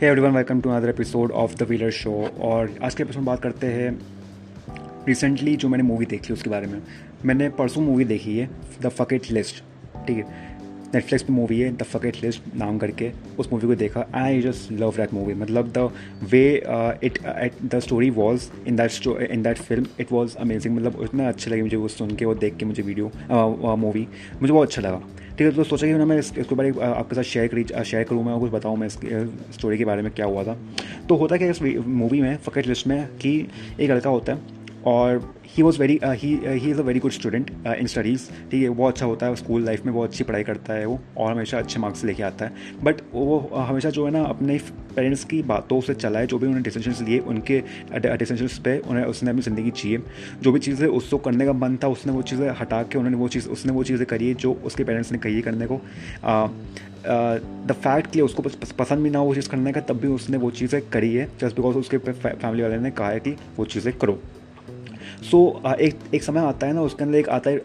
Hey everyone welcome to other episode of the Wheeler show और आज के episode में बात करते हैं रिसेंटली जो मैंने मूवी देखी उसके बारे में। मैंने परसों मूवी देखी है द फकेट लिस्ट ठीक है? नेटफ्लिक्स पे मूवी है द फकेट लिस्ट नाम करके। उस मूवी को देखा। I just love that movie मतलब the way it at the story was in that in that film it was amazing मतलब इतना अच्छा लगे मुझे वो सुन के वो देख के मुझे वीडियो मूवी मुझे बहुत अच्छा लगा। ठीक है तो सोचा कि ना मैं इस, इसके बारे आपके साथ शेयर करी शेयर करूँ मैं कुछ बताऊँ मैं इस स्टोरी के बारे में क्या हुआ था। तो होता क्या इस मूवी में फकेट लिस्ट में कि एक लड़का होता है और he was very he he is a very good student in studies ठीक है, वो अच्छा होता है स्कूल लाइफ में बहुत अच्छी पढ़ाई करता है वो, और हमेशा अच्छे मार्क्स लेके आता है। बट वो हमेशा जो है ना, अपने पेरेंट्स की बातों से चला है, जो भी उन्होंने डिसीज़न लिए, उनके डिसीज़न पे उन्हें, उसने अपनी ज़िंदगी चाहिए जो भी चीज़ें उसको करने का मन था, उसने वो चीज़ें हटा के उन्होंने वो चीज़, उसने वो चीज़ें करी जो उसके पेरेंट्स ने कही करने को। द फैक्ट कि उसको पसंद भी ना वो चीज़ करने का, तब भी उसने वो चीज़ें करी है जस्ट बिकॉज़ उसके फैमिली वाले ने कहा है कि वो चीज़ें करो। सो so, एक एक समय आता है ना उसके अंदर एक आता है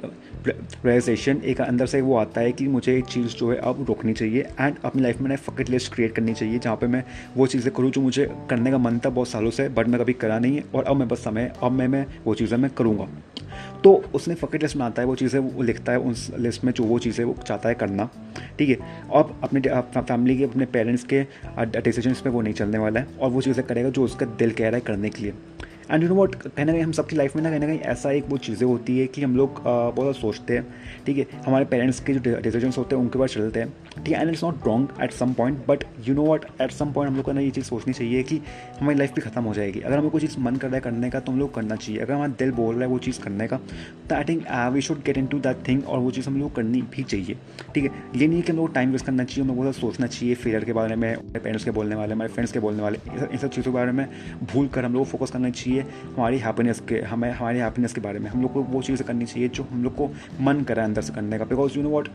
रियलाइजेशन एक अंदर से वो आता है कि मुझे एक चीज़ जो है अब रोकनी चाहिए एंड अपनी लाइफ में फकेट लिस्ट क्रिएट करनी चाहिए जहाँ पे मैं वो चीज़ें करूँ जो मुझे करने का मन था बहुत सालों से बट मैं कभी करा नहीं है और अब मैं बस समय अब मैं मैं वो चीज़ें मैं करूँगा। तो उसने फकेट लिस्ट बनाता है वो चीज़ें वो लिखता है उस लिस्ट में जो वो चीज़ें वो चाहता है करना। ठीक है? अब अपने फैमिली के अपने पेरेंट्स के डिसीज़न पे वो नहीं चलने वाला है और वो चीज़ें करेगा जो उसका दिल कह रहा है करने के लिए। एंड यू नो वॉट कहीं ना कहीं हम सबकी लाइफ में ना, कहीं ना कहीं ऐसा एक वो चीज़ें होती है कि हम लोग बहुत ज़्यादा सोचते हैं। ठीक है, हमारे पेरेंट्स के जो डिसीज़न होते हैं, उनके पास चलते हैं। ठीक है and it's not wrong at some point but you know what at some point हम लोग को ना ये चीज़ सोचनी चाहिए कि हमारी लाइफ भी खत्म हो जाएगी। अगर हमें कोई चीज़ मन कर रहा है करने का तो हम लोग करना चाहिए। अगर हमारा दिल बोल रहा है वो चीज़ करने का तो I think we should get into that thing और वो चीज़ हम लोग करनी भी चाहिए। ठीक है, ये नहीं है कि हम लोग टाइम वेस्ट करना चाहिए, हम लोग सोचना चाहिए फेलियर के बारे में पेरेंट्स के बोलने वाले, हमारे फ्रेंड्स के बोलने वाले, इन सब चीज़ों के बारे में। भूल कर हम लोग फोकस करना चाहिए। हमारी हैप्पीनेस के, हमें, हमारी हैप्पीनेस के बारे में। हम लोग को वो चीज़ें करनी चाहिए जो हम लोग को मन करे अंदर से करने का। Because you know what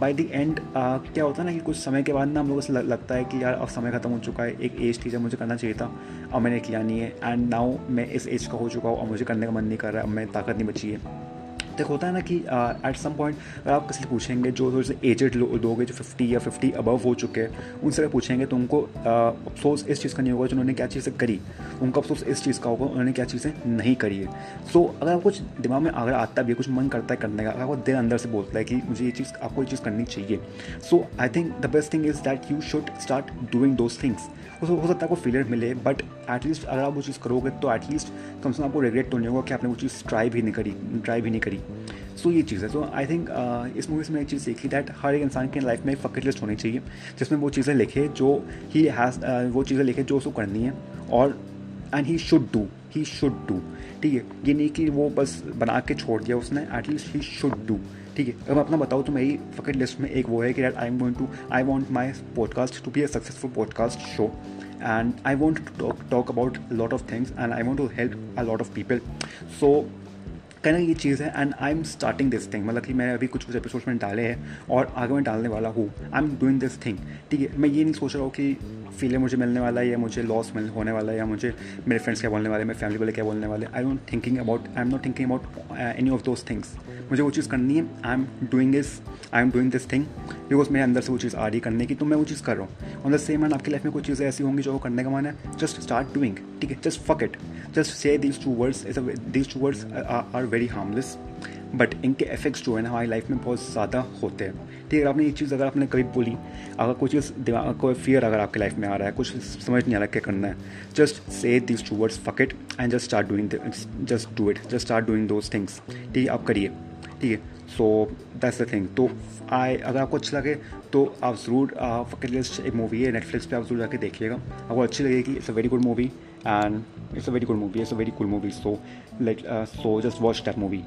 by the end क्या होता है ना कि कुछ समय के बाद ना हम लोग से लगता है कि यार अब समय ख़त्म हो चुका है, एक एज थी जब मुझे करना चाहिए था और मैंने किया नहीं है। एंड नाउ मैं इस एज का हो चुका हूँ और मुझे करने का मन नहीं कर रहा है अब मैं ताकत नहीं बची है। तक होता है ना कि एट सम पॉइंट अगर आप किसी पूछेंगे जो थोड़े से एजड लोग जो फिफ्टी या फिफ्टी अबव हो चुके हैं उनसे अगर पूछेंगे तो उनको अफसोस इस चीज़ का नहीं होगा जो उन्होंने क्या चीज़ें करी। उनका अफसोस इस चीज़ का होगा उन्होंने क्या चीज़ें नहीं करी है। सो so, अगर कुछ दिमाग में अगर आता भी है कुछ मन करता है करने का अगर आपको दिल अंदर से बोलता है कि मुझे ये चीज़ आपको ये चीज़ करनी चाहिए। So I think the best thing is that you should start doing those things हो सकता है आपको फेलियर मिले बट एटलीस्ट अगर आप वो चीज़ करोगे तो एटलीस्ट कम से कम आपको रिग्रेट तो नहीं होगा कि आपने वो चीज़ ट्राई भी नहीं करी ट्राई भी नहीं करी। सो ये चीज़ है सो आई थिंक इस मूवी से मैंने एक चीज़ सीखी दैट हर एक इंसान की लाइफ में एक फकेट लिस्ट होनी चाहिए जिसमें वो चीज़ें लिखे जो ही हैज़ uh, वो चीज़ें लिखे जो उसको करनी है और and he should do he should do ठीक है ये नहीं कि वो बस बना के छोड़ दिया उसने एटलीस्ट ही शुड डू ठीक है मैं अपना बताऊँ तो मेरी फकेट लिस्ट में एक वो है कि I going to I want my podcast to be a successful podcast show and I want to talk about lot of things and I want to help a lot of people. So कहना ये चीज़ है and I am starting this thing मतलब कि मैं अभी कुछ कुछ एपिसोड्स में डाले हैं और आगे मैं डालने वाला हूँ। I am doing this thing ठीक है, मैं ये नहीं सोच रहा हूँ कि फीलिंग मुझे मिलने वाला है या मुझे लॉस मिल, होने वाला है या मुझे मेरे फ्रेंड्स क्या बोलने वाले मेरे फैमिली वाले क्या बोलने वाले I don't thinking about I am not thinking about any of those things मुझे वो चीज़ करनी है। I am doing is I am doing this thing because मेरे अंदर से वो चीज़ आ रही करने की तो मैं वो चीज़ कर रहा हूँ। ऑन द सेम एंड आपकी लाइफ में कुछ चीज़ें ऐसी होंगी जो करने का मन है जस्ट स्टार्ट डूइंग ठीक है just fuck it just say these two words these two words are very harmless but इनके इफेक्ट्स जो है ना हमारी लाइफ में बहुत ज़्यादा होते हैं। ठीक है आपने ये चीज़ अगर आपने कभी बोली, अगर कोई चीज़ दिमाग, कोई फियर अगर आपके लाइफ में आ रहा है, कुछ समझ नहीं आ रहा क्या करना है just say this two words fuck it and just start doing just do it just start doing those things ठीक है, आप करिए। ठीक है सो दैट्स द थिंग तो आई अगर आपको अच्छा लगे तो आप ज़रूर फकर लिस्ट एक मूवी है नेटफ्लिक्स पे आप ज़रूर जाके देखिएगा। आपको अच्छी लगेगी it's a very good movie and it's a very good movie it's a very good movie so like so just watch that movie